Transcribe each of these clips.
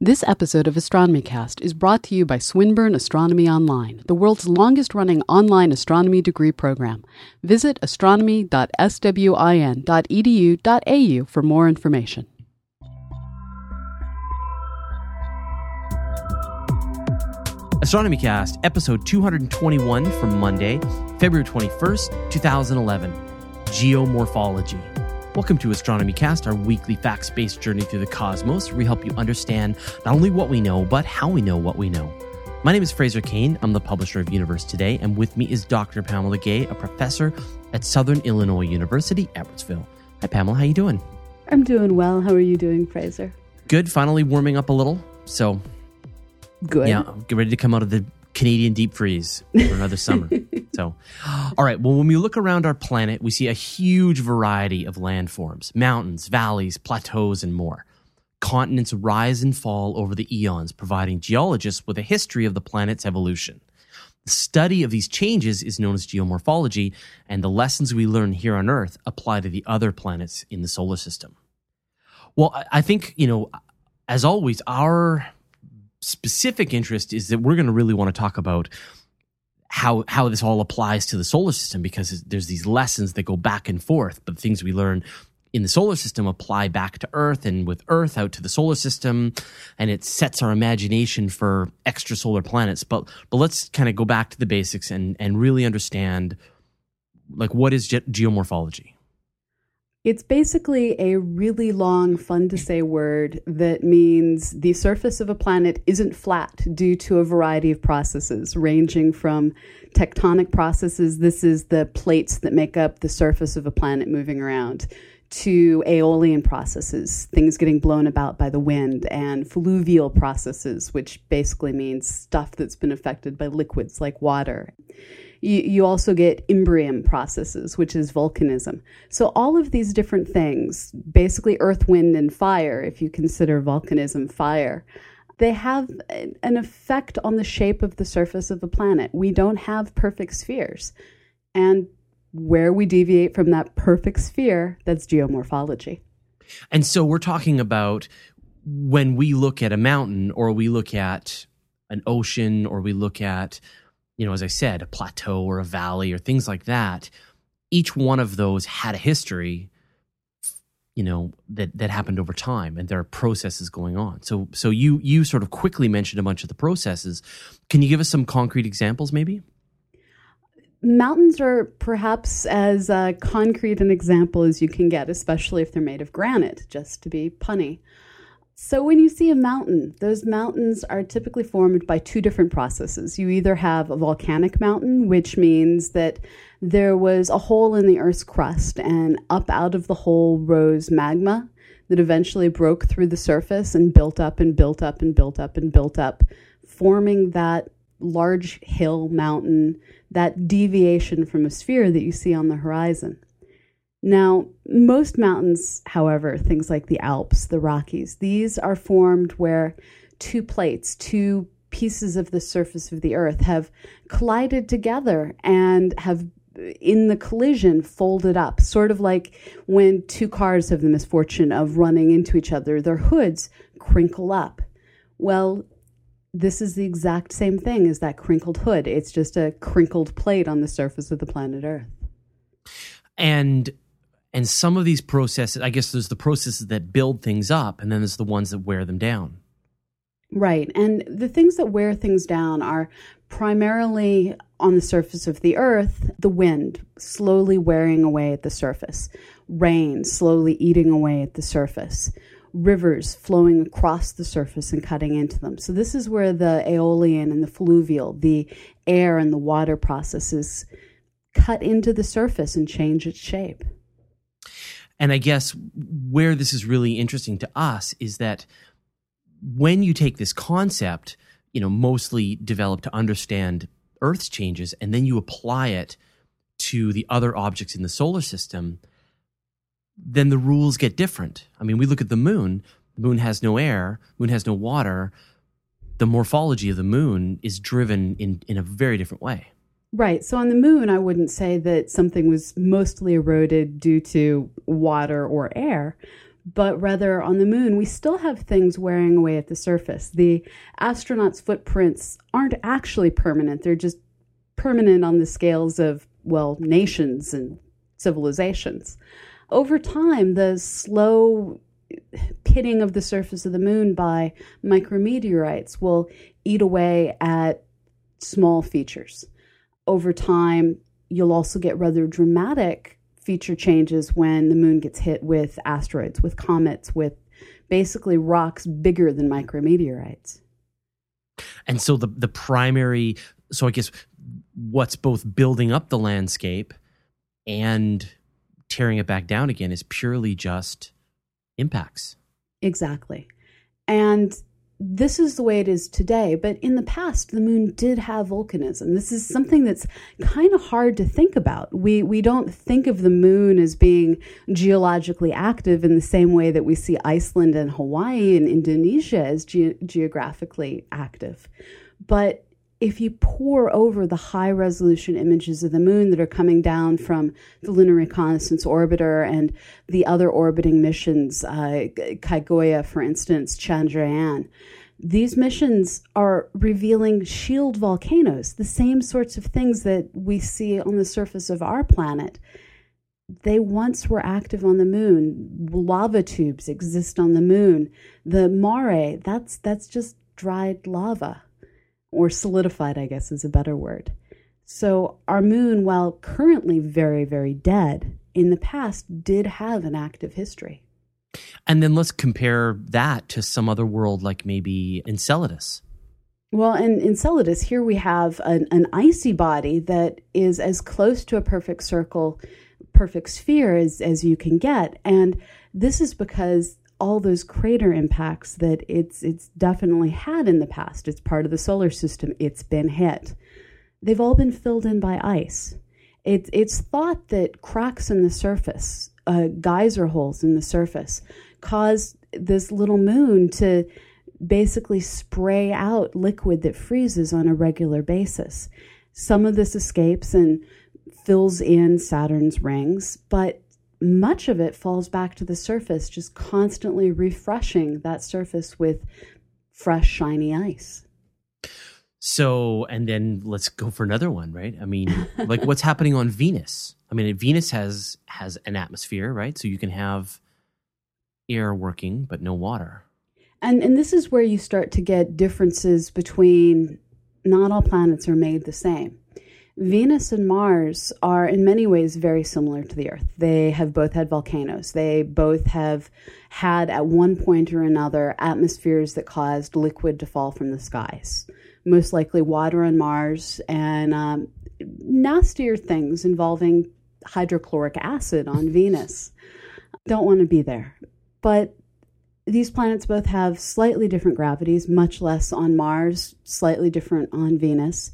This episode of Astronomy Cast is brought to you by Swinburne Astronomy Online, the world's longest running online astronomy degree program. Visit astronomy.swin.edu.au for more information. Astronomy Cast, episode 221 from Monday, February 21st, 2011. Geomorphology. Welcome to Astronomy Cast, our weekly facts based journey through the cosmos, where we help you understand not only what we know, but how we know what we know. My name is Fraser Cain. I'm the publisher of Universe Today, and with me is Dr. Pamela Gay, a professor at Southern Illinois University, Edwardsville. Hi, Pamela. How you doing? I'm doing well. How are you doing, Fraser? Good. Finally warming up a little. So Good. Yeah, get ready to come out of the Canadian deep freeze for another summer. So, all right. Well, when we look around our planet, we see a huge variety of landforms mountains, valleys, plateaus, and more. Continents rise and fall over the eons, providing geologists with a history of the planet's evolution. The study of these changes is known as geomorphology, and the lessons we learn here on Earth apply to the other planets in the solar system. Well, I- think, you know, as always, our specific interest is that we're going to really want to talk about how how this all applies to the solar system because there's these lessons that go back and forth but things we learn in the solar system apply back to earth and with earth out to the solar system and it sets our imagination for extrasolar planets. But but let's kind of go back to the basics and and really understand like what is ge- geomorphology It's basically a really long, fun to say word that means the surface of a planet isn't flat due to a variety of processes, ranging from tectonic processes, this is the plates that make up the surface of a planet moving around, to aeolian processes, things getting blown about by the wind, and fluvial processes, which basically means stuff that's been affected by liquids like water. You, you also get igneous processes, which is volcanism. So, all of these different things, basically earth, wind, and fire, if you consider volcanism fire, they have an effect on the shape of the surface of the planet. We don't have perfect spheres. And where we deviate from that perfect sphere, that's geomorphology. And so we're talking about when we look at a mountain or we look at an ocean or we look at, you know, as I said, a plateau or a valley or things like that, each one of those had a history, you know, that that happened over time and there are processes going on. So so you you sort of quickly mentioned a bunch of the processes. Can you give us some concrete examples maybe? Mountains are perhaps as uh, concrete an example as you can get, especially if they're made of granite, just to be punny. So, when you see a mountain, those mountains are typically formed by two different processes. You either have a volcanic mountain, which means that there was a hole in the Earth's crust, and up out of the hole rose magma that eventually broke through the surface and built up and built up and built up and built up, forming that large hill mountain, that deviation from a sphere that you see on the horizon. Now, most mountains, however, things like the Alps, the Rockies, these are formed where two plates, two pieces of the surface of the earth have collided together and have in the collision folded up, sort of like when two cars have the misfortune of running into each other, their hoods crinkle up. Well, this is the exact same thing as that crinkled hood. It's just a crinkled plate on the surface of the planet Earth. And and some of these processes, I guess there's the processes that build things up and then there's the ones that wear them down. Right. And the things that wear things down are primarily on the surface of the earth, the wind slowly wearing away at the surface, rain slowly eating away at the surface, rivers flowing across the surface and cutting into them. So, this is where the aeolian and the fluvial, the air and the water processes cut into the surface and change its shape. And I guess where this is really interesting to us is that when you take this concept, you know, mostly developed to understand Earth's changes, and then you apply it to the other objects in the solar system, then the rules get different. I mean, we look at the moon, the moon has no air, moon has no water. The morphology of the moon is driven in, in a very different way. Right. So on the moon, I wouldn't say that something was mostly eroded due to water or air, but rather on the moon, we still have things wearing away at the surface. The astronauts' footprints aren't actually permanent, they're just permanent on the scales of, well, nations and civilizations. Over time, the slow pitting of the surface of the moon by micrometeorites will eat away at small features. Over time, you'll also get rather dramatic feature changes when the moon gets hit with asteroids, with comets, with basically rocks bigger than micrometeorites. And so the the primary so I guess what's both building up the landscape and tearing it back down again is purely just impacts. Exactly. And this is the way it is today. But in the past, the moon did have volcanism. This is something that's kind of hard to think about. We we don't think of the moon as being geologically active in the same way that we see Iceland and Hawaii and Indonesia as ge- geographically active. But if you pore over the high resolution images of the moon that are coming down from the Lunar Reconnaissance Orbiter and the other orbiting missions, uh, Kaguya, for instance, Chandrayaan, these missions are revealing shield volcanoes, the same sorts of things that we see on the surface of our planet. They once were active on the moon. Lava tubes exist on the moon. The mare, that's that's just dried lava or solidified, I guess is a better word. So, our moon, while currently very, very dead, in the past did have an active history. And then let's compare that to some other world, like maybe Enceladus. Well, in Enceladus, here we have an, an icy body that is as close to a perfect circle, perfect sphere as, as you can get. And this is because all those crater impacts that it's it's definitely had in the past. It's part of the solar system. It's been hit. They've all been filled in by ice. It's it's thought that cracks in the surface, uh, geyser holes in the surface, cause this little moon to basically spray out liquid that freezes on a regular basis. Some of this escapes and fills in Saturn's rings, but much of it falls back to the surface, just constantly refreshing that surface with fresh, shiny ice. So, and then let's go for another one, right? I mean, like what's happening on Venus? I mean, Venus has has an atmosphere, right? So you can have air working but no water. And and this is where you start to get differences between not all planets are made the same. Venus and Mars are in many ways very similar to the Earth. They have both had volcanoes. They both have had, at one point or another, atmospheres that caused liquid to fall from the skies. Most likely water on Mars and um, nastier things involving hydrochloric acid on Venus. Don't want to be there. But these planets both have slightly different gravities, much less on Mars, slightly different on Venus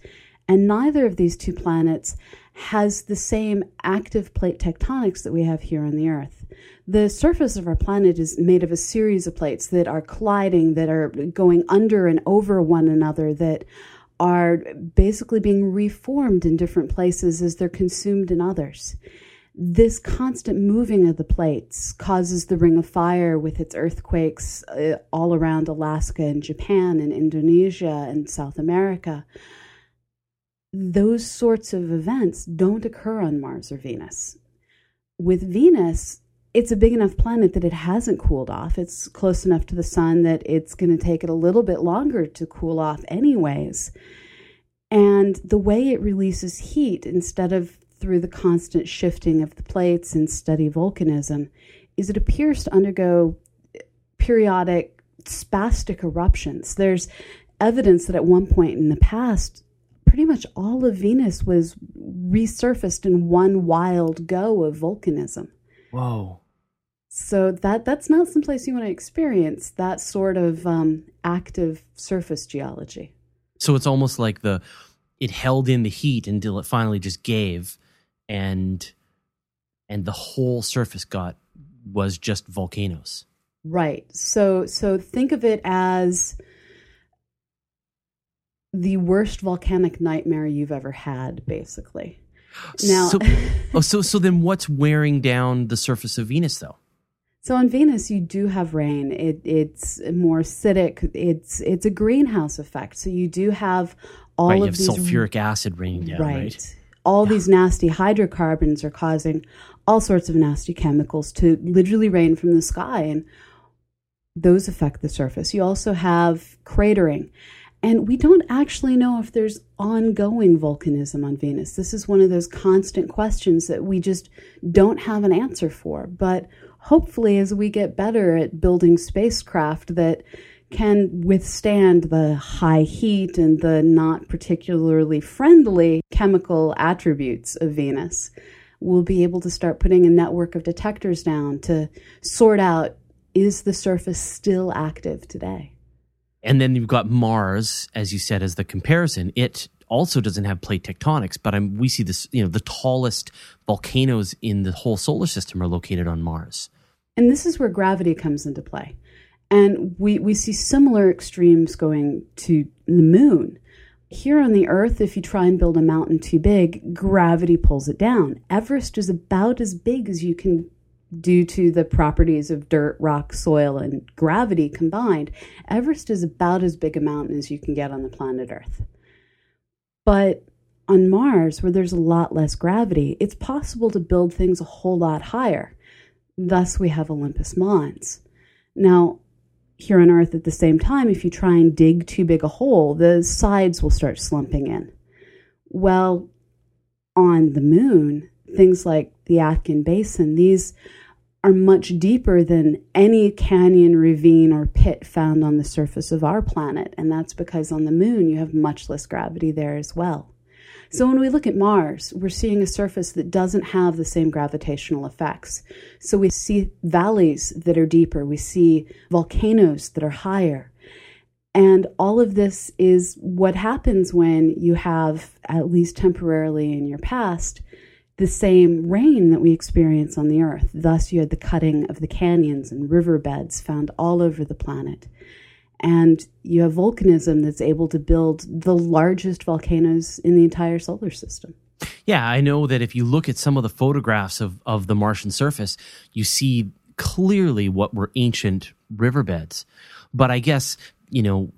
and neither of these two planets has the same active plate tectonics that we have here on the Earth. The surface of our planet is made of a series of plates that are colliding, that are going under and over one another, that are basically being reformed in different places as they're consumed in others. This constant moving of the plates causes the Ring of Fire with its earthquakes uh, all around Alaska and Japan and Indonesia and South America those sorts of events don't occur on Mars or Venus. With Venus, it's a big enough planet that it hasn't cooled off. It's close enough to the sun that it's going to take it a little bit longer to cool off, anyways. And the way it releases heat, instead of through the constant shifting of the plates and steady volcanism, is it appears to undergo periodic spastic eruptions. There's evidence that at one point in the past, pretty much all of Venus was resurfaced in one wild go of volcanism. Whoa. So that that's not someplace you want to experience that sort of um, active surface geology. So it's almost like the it held in the heat until it finally just gave, and and the whole surface got was just volcanoes. Right. So so think of it as the worst volcanic nightmare you've ever had, basically. Now, so, oh, so so then what's wearing down the surface of Venus, though? So on Venus, you do have rain. It, it's more acidic. It's it's a greenhouse effect. So you do have all right, of have these sulfuric acid raining down, right? right. All these nasty hydrocarbons are causing all sorts of nasty chemicals to literally rain from the sky, and those affect the surface. You also have cratering. And we don't actually know if there's ongoing volcanism on Venus. This is one of those constant questions that we just don't have an answer for. But hopefully, as we get better at building spacecraft that can withstand the high heat and the not particularly friendly chemical attributes of Venus, we'll be able to start putting a network of detectors down to sort out is the surface still active today? And then you've got Mars, as you said, as the comparison. It also doesn't have plate tectonics, but I'm, we see this, you know, the tallest volcanoes in the whole solar system are located on Mars. And this is where gravity comes into play. And we, we see similar extremes going to the moon. Here on the Earth, if you try and build a mountain too big, gravity pulls it down. Everest is about as big as you can due to the properties of dirt, rock, soil, and gravity combined, Everest is about as big a mountain as you can get on the planet Earth. But on Mars, where there's a lot less gravity, it's possible to build things a whole lot higher. Thus, we have Olympus Mons. Now, here on Earth at the same time, if you try and dig too big a hole, the sides will start slumping in. Well, on the moon, things like the Aitken Basin, these are much deeper than any canyon, ravine, or pit found on the surface of our planet. And that's because on the moon, you have much less gravity there as well. So when we look at Mars, we're seeing a surface that doesn't have the same gravitational effects. So we see valleys that are deeper, we see volcanoes that are higher. And all of this is what happens when you have, at least temporarily in your past, the same rain that we experience on the earth. Thus, you had the cutting of the canyons and riverbeds found all over the planet. And you have volcanism that's able to build the largest volcanoes in the entire solar system. Yeah, I know that if you look at some of the photographs of, of the Martian surface, you see clearly what were ancient riverbeds. But I guess, you know,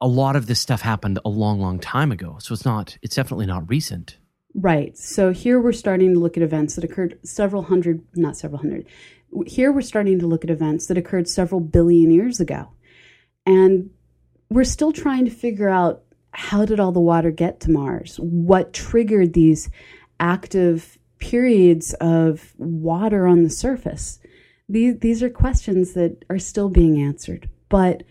a lot of this stuff happened a long, long time ago. So it's not, it's definitely not recent. Right. So here we're starting to look at events that occurred several hundred, not several hundred. Here we're starting to look at events that occurred several billion years ago. And we're still trying to figure out how did all the water get to Mars? What triggered these active periods of water on the surface? These, these are questions that are still being answered. But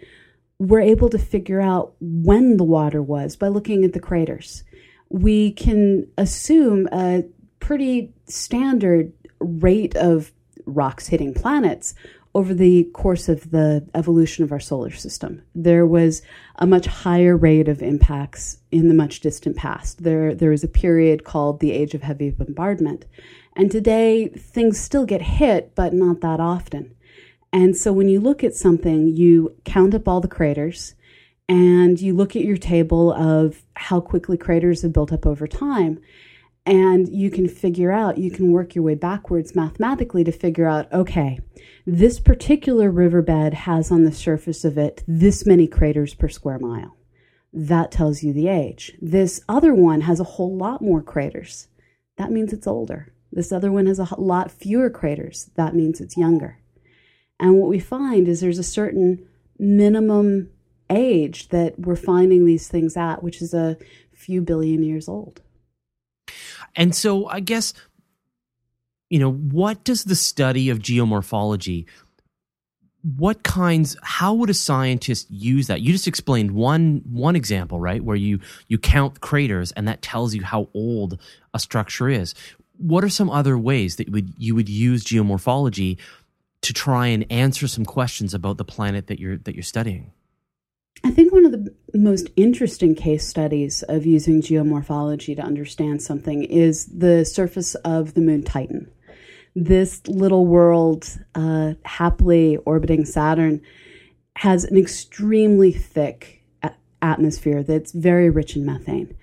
we're able to figure out when the water was by looking at the craters we can assume a pretty standard rate of rocks hitting planets over the course of the evolution of our solar system. There was a much higher rate of impacts in the much distant past. There, there was a period called the Age of Heavy Bombardment. And today, things still get hit, but not that often. And so when you look at something, you count up all the craters, and you look at your table of how quickly craters have built up over time. And you can figure out you can work your way backwards mathematically to figure out okay this particular riverbed has on the surface of it this many craters per square mile. That tells you the age. This other one has a whole lot more craters that means it's older. This other one has a lot fewer craters that means it's younger. And what we find is there's a certain minimum age that we're finding these things at, which is a few billion years old. And so I guess, you know, what does the study of geomorphology, what kinds, how would a scientist use that? You just explained one one example, right? Where you you count craters and that tells you how old a structure is. What are some other ways that you would you would use geomorphology to try and answer some questions about the planet that you're that you're studying? I think one of the most interesting case studies of using geomorphology to understand something is the surface of the moon Titan. This little world, uh, happily orbiting Saturn, has an extremely thick atmosphere that's very rich in methane.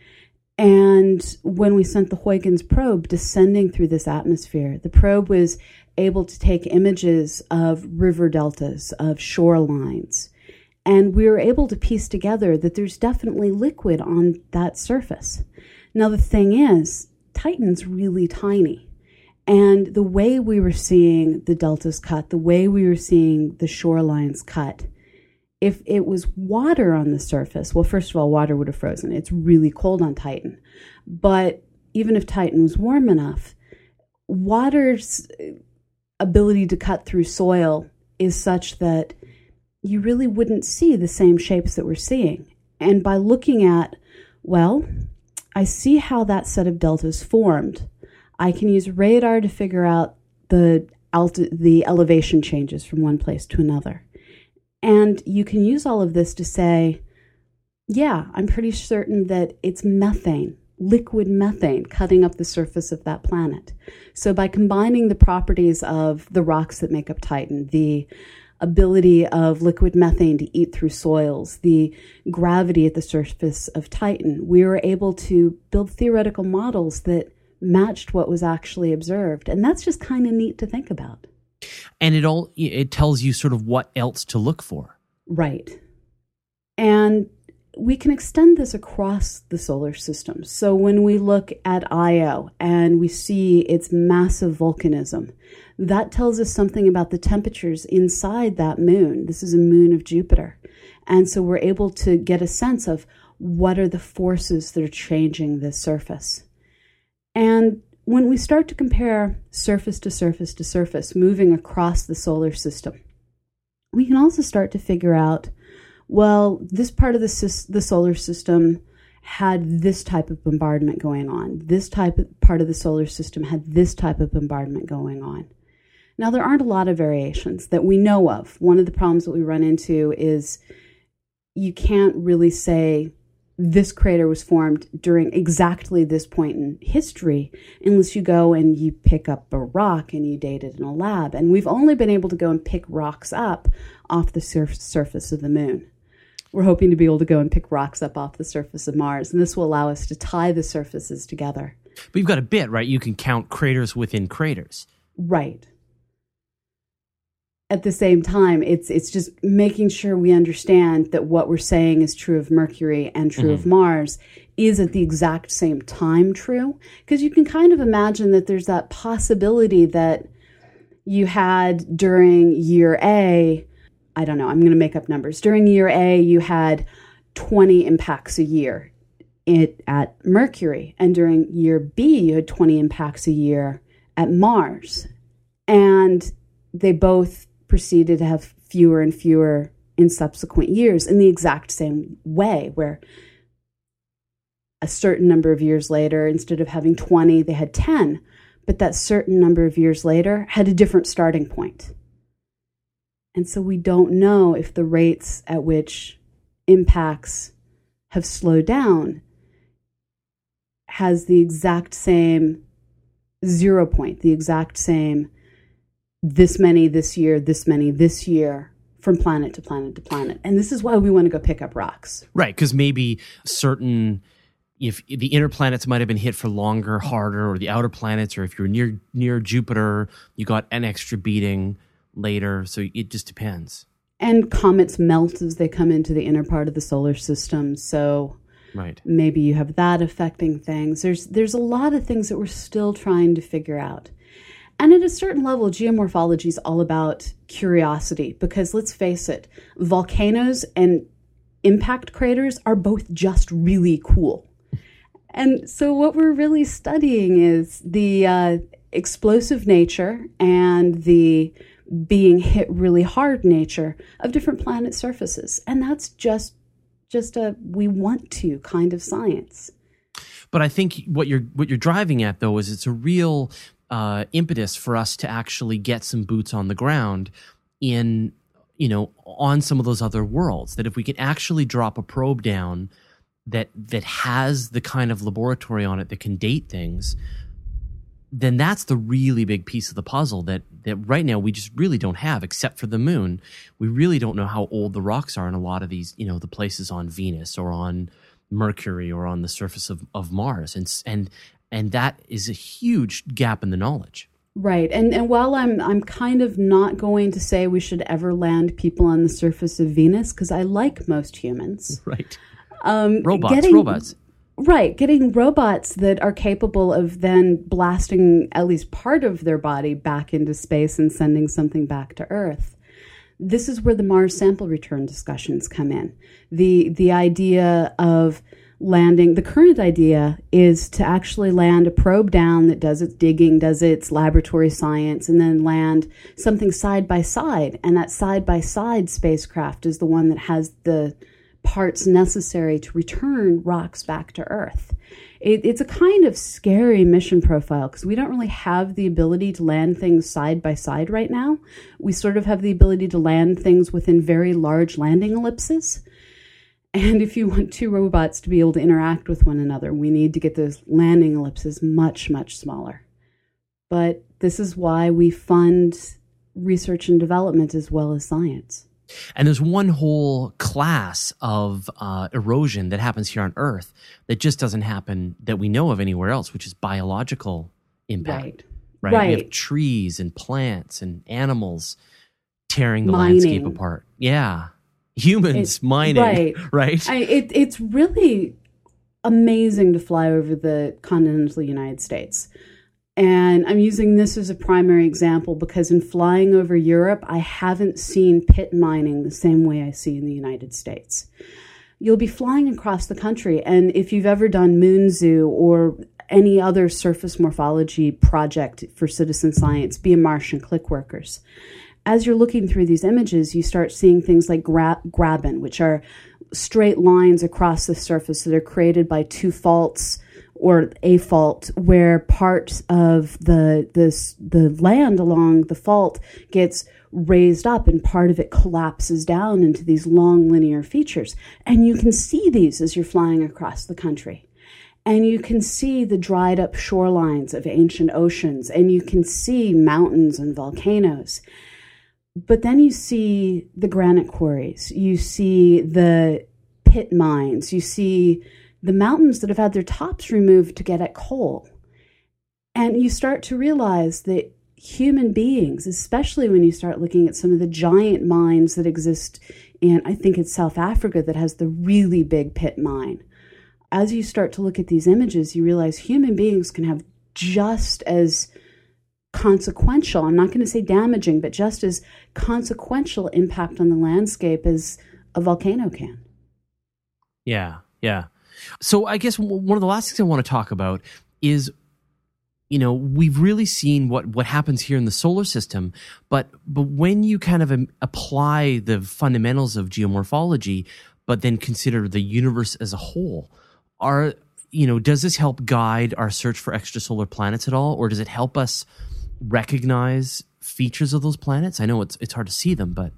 And when we sent the Huygens probe descending through this atmosphere, the probe was able to take images of river deltas, of shorelines, and we were able to piece together that there's definitely liquid on that surface. Now, the thing is, Titan's really tiny. And the way we were seeing the deltas cut, the way we were seeing the shorelines cut, if it was water on the surface, well, first of all, water would have frozen. It's really cold on Titan. But even if Titan was warm enough, water's ability to cut through soil is such that you really wouldn't see the same shapes that we're seeing. And by looking at, well, I see how that set of deltas formed. I can use radar to figure out the alti- the elevation changes from one place to another. And you can use all of this to say, yeah, I'm pretty certain that it's methane, liquid methane, cutting up the surface of that planet. So by combining the properties of the rocks that make up Titan, the ability of liquid methane to eat through soils, the gravity at the surface of Titan, we were able to build theoretical models that matched what was actually observed. And that's just kind of neat to think about. And it all it tells you sort of what else to look for. Right. And we can extend this across the solar system. So when we look at Io and we see its massive volcanism, that tells us something about the temperatures inside that moon. This is a moon of Jupiter. And so we're able to get a sense of what are the forces that are changing this surface. And when we start to compare surface to surface to surface, moving across the solar system, we can also start to figure out well, this part of the, the solar system had this type of bombardment going on. This type of part of the solar system had this type of bombardment going on. Now, there aren't a lot of variations that we know of. One of the problems that we run into is you can't really say this crater was formed during exactly this point in history unless you go and you pick up a rock and you date it in a lab. And we've only been able to go and pick rocks up off the surf- surface of the moon. We're hoping to be able to go and pick rocks up off the surface of Mars, and this will allow us to tie the surfaces together. But you've got a bit, right? You can count craters within craters. Right at the same time, it's it's just making sure we understand that what we're saying is true of Mercury and true mm-hmm. of Mars is at the exact same time true. Because you can kind of imagine that there's that possibility that you had during year A, I don't know, I'm going to make up numbers. During year A, you had 20 impacts a year it, at Mercury, and during year B, you had 20 impacts a year at Mars. And they both proceeded to have fewer and fewer in subsequent years in the exact same way, where a certain number of years later, instead of having 20, they had 10, but that certain number of years later had a different starting point. And so we don't know if the rates at which impacts have slowed down has the exact same zero point, the exact same this many this year, this many this year from planet to planet to planet. And this is why we want to go pick up rocks. Right, because maybe certain if the inner planets might have been hit for longer, harder, or the outer planets, or if you're near near Jupiter, you got an extra beating later. So it just depends. And comets melt as they come into the inner part of the solar system. So right. maybe you have that affecting things. There's there's a lot of things that we're still trying to figure out. And at a certain level, geomorphology is all about curiosity because let's face it, volcanoes and impact craters are both just really cool. And so, what we're really studying is the uh, explosive nature and the being hit really hard nature of different planet surfaces. And that's just just a we want to kind of science. But I think what you're what you're driving at though is it's a real uh, impetus for us to actually get some boots on the ground in you know on some of those other worlds that if we can actually drop a probe down that that has the kind of laboratory on it that can date things then that's the really big piece of the puzzle that that right now we just really don't have except for the moon we really don't know how old the rocks are in a lot of these you know the places on venus or on mercury or on the surface of, of mars and and and that is a huge gap in the knowledge Right. And and while I'm I'm kind of not going to say we should ever land people on the surface of Venus because I like most humans. Right. Um, Robots, getting- robots. Right, getting robots that are capable of then blasting at least part of their body back into space and sending something back to Earth. This is where the Mars sample return discussions come in. The the idea of landing the current idea is to actually land a probe down that does its digging, does its laboratory science, and then land something side by side. And that side by side spacecraft is the one that has the parts necessary to return rocks back to Earth. It, it's a kind of scary mission profile because we don't really have the ability to land things side by side right now. We sort of have the ability to land things within very large landing ellipses. And if you want two robots to be able to interact with one another, we need to get those landing ellipses much, much smaller. But this is why we fund research and development as well as science. And there's one whole class of uh, erosion that happens here on Earth that just doesn't happen that we know of anywhere else, which is biological impact. Right. Right. We have trees and plants and animals tearing the Mining. landscape apart. Yeah. Humans It- mining. right. Right. I, it, it's really amazing to fly over the continental United States. And I'm using this as a primary example because in flying over Europe, I haven't seen pit mining the same way I see in the United States. You'll be flying across the country, and if you've ever done Moon Zoo or any other surface morphology project for citizen science, be a Martian click workers. As you're looking through these images, you start seeing things like gra- graben, which are straight lines across the surface that are created by two faults or a fault where parts of the this the land along the fault gets raised up and part of it collapses down into these long linear features. And you can see these as you're flying across the country. And you can see the dried up shorelines of ancient oceans. And you can see mountains and volcanoes. But then you see the granite quarries. You see the pit mines. You see the mountains that have had their tops removed to get at coal and you start to realize that human beings especially when you start looking at some of the giant mines that exist in i think it's south africa that has the really big pit mine as you start to look at these images, you realize human beings can have just as consequential, I'm not going to say damaging, but just as consequential impact on the landscape as a volcano can. Yeah, yeah. So I guess one of the last things I want to talk about is, you know, we've really seen what what happens here in the solar system, but but when you kind of um, apply the fundamentals of geomorphology, but then consider the universe as a whole, are you know, does this help guide our search for extrasolar planets at all, or does it help us recognize features of those planets? I know it's it's hard to see them, but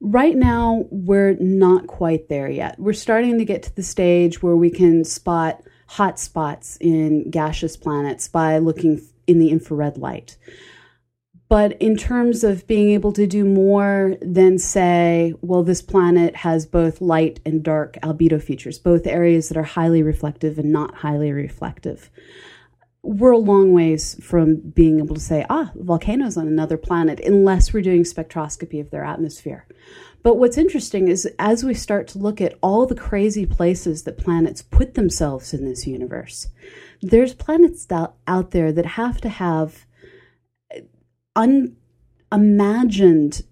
Right now, we're not quite there yet. We're starting to get to the stage where we can spot hot spots in gaseous planets by looking in the infrared light. But in terms of being able to do more than say, well, this planet has both light and dark albedo features, both areas that are highly reflective and not highly reflective. We're a long ways from being able to say, ah, volcanoes on another planet, unless we're doing spectroscopy of their atmosphere. But what's interesting is as we start to look at all the crazy places that planets put themselves in this universe, there's planets out there that have to have unimagined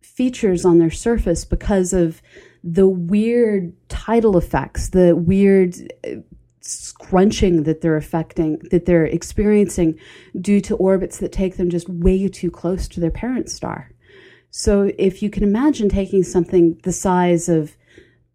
features on their surface because of the weird tidal effects, the weird uh, scrunching that they're affecting, that they're experiencing due to orbits that take them just way too close to their parent star. So if you can imagine taking something the size of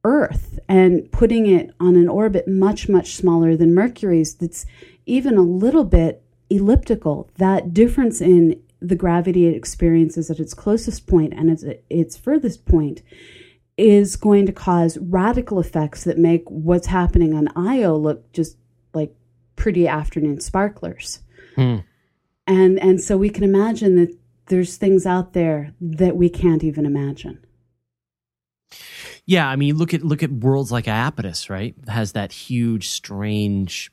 Earth and putting it on an orbit much, much smaller than Mercury's, that's even a little bit elliptical, that difference in the gravity it experiences at its closest point and its, its furthest point is going to cause radical effects that make what's happening on Io look just like pretty afternoon sparklers. Hmm. And and so we can imagine that there's things out there that we can't even imagine. Yeah, I mean, look at look at worlds like Iapetus, right? It has that huge, strange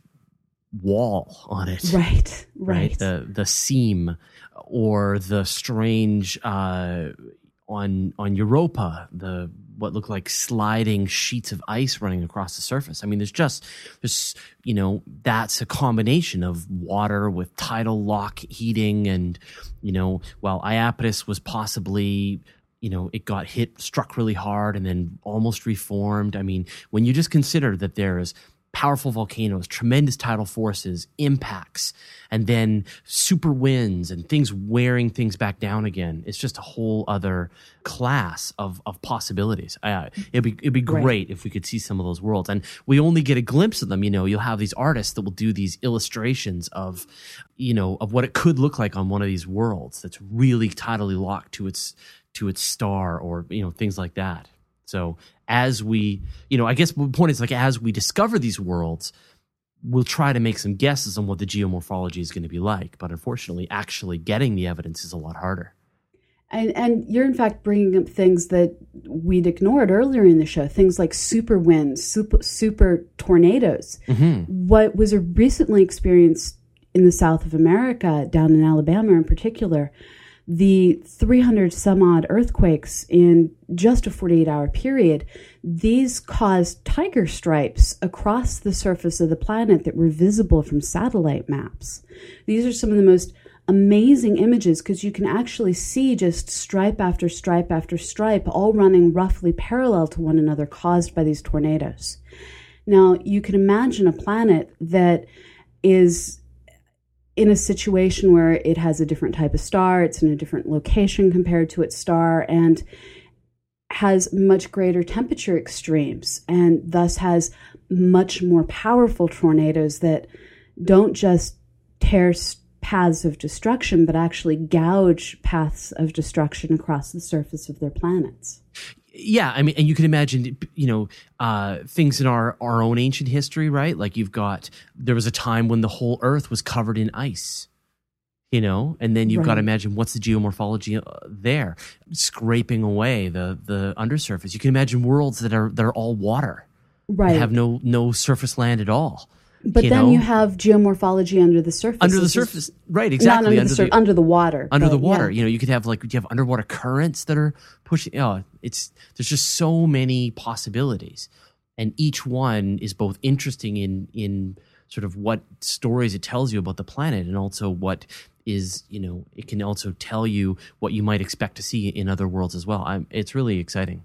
wall on it. Right, right. The the seam or the strange uh, on on Europa, the what look like sliding sheets of ice running across the surface. I mean, there's just there's you know that's a combination of water with tidal lock heating, and you know while Iapetus was possibly you know it got hit struck really hard and then almost reformed. I mean, when you just consider that there is powerful volcanoes, tremendous tidal forces, impacts, and then super winds and things wearing things back down again. It's just a whole other class of, of possibilities. Uh, it'd be it'd be great right. if we could see some of those worlds, and we only get a glimpse of them. You know, you'll have these artists that will do these illustrations of, you know, of what it could look like on one of these worlds that's really tidally locked to its to its star, or you know, things like that. So as we, you know, I guess the point is like as we discover these worlds, we'll try to make some guesses on what the geomorphology is going to be like. But unfortunately, actually getting the evidence is a lot harder. And, and you're in fact bringing up things that we'd ignored earlier in the show, things like super winds, super, super tornadoes. Mm-hmm. What was recently experienced in the South of America, down in Alabama in particular, the 300 some odd earthquakes in just a 48 hour period, these caused tiger stripes across the surface of the planet that were visible from satellite maps. These are some of the most amazing images because you can actually see just stripe after stripe after stripe, all running roughly parallel to one another, caused by these tornadoes. Now, you can imagine a planet that is in a situation where it has a different type of star, it's in a different location compared to its star, and has much greater temperature extremes, and thus has much more powerful tornadoes that don't just tear paths of destruction, but actually gouge paths of destruction across the surface of their planets yeah i mean and you can imagine you know uh, things in our our own ancient history right like you've got there was a time when the whole earth was covered in ice you know and then you've right. got to imagine what's the geomorphology uh, there scraping away the the undersurface you can imagine worlds that are that are all water right have no no surface land at all but you then know? you have geomorphology under the surface. Under the surface, right? Exactly. Not under, under the, sur- under the water. Under the water. Yeah. You know, you could have like you have underwater currents that are pushing. Oh, it's there's just so many possibilities, and each one is both interesting in in sort of what stories it tells you about the planet, and also what is you know it can also tell you what you might expect to see in other worlds as well. I'm, it's really exciting.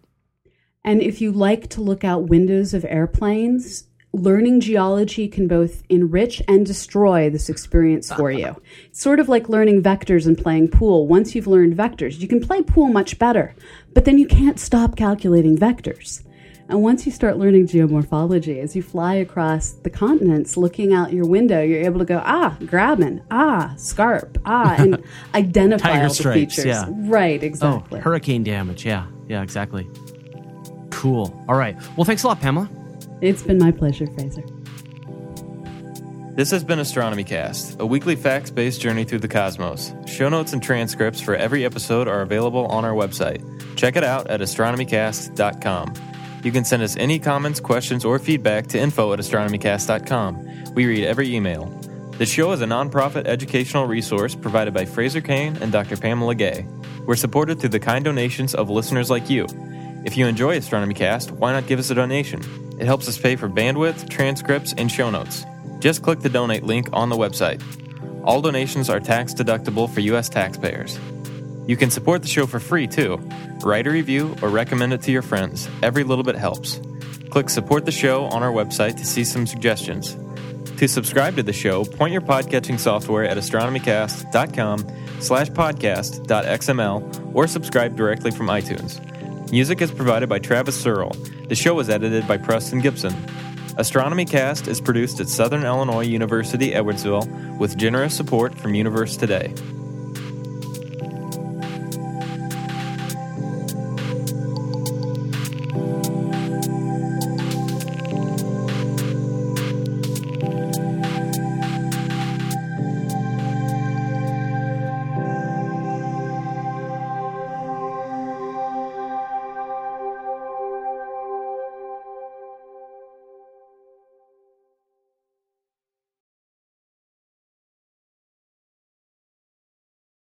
And if you like to look out windows of airplanes, learning geology can both enrich and destroy this experience for you. It's sort of like learning vectors and playing pool. Once you've learned vectors, you can play pool much better, but then you can't stop calculating vectors. And once you start learning geomorphology, as you fly across the continents, looking out your window, you're able to go, ah, graben, ah, scarp, ah, and identify Tiger all stripes, the features. Yeah. Right, exactly. Oh, hurricane damage. Yeah, yeah, exactly. Cool. All right. Well, thanks a lot, Pamela. It's been my pleasure, Fraser. This has been Astronomy Cast, a weekly facts based journey through the cosmos. Show notes and transcripts for every episode are available on our website. Check it out at astronomycast.com. You can send us any comments, questions, or feedback to info at astronomycast.com. We read every email. The show is a nonprofit educational resource provided by Fraser Cain and Dr. Pamela Gay. We're supported through the kind donations of listeners like you. If you enjoy Astronomy Cast, why not give us a donation? It helps us pay for bandwidth, transcripts, and show notes. Just click the donate link on the website. All donations are tax deductible for U.S. taxpayers. You can support the show for free too. Write a review or recommend it to your friends. Every little bit helps. Click support the show on our website to see some suggestions. To subscribe to the show, point your podcatching software at astronomycast.com slash podcast.xml or subscribe directly from iTunes. Music is provided by Travis Searle. The show is edited by Preston Gibson. Astronomy Cast is produced at Southern Illinois University, Edwardsville, with generous support from Universe Today.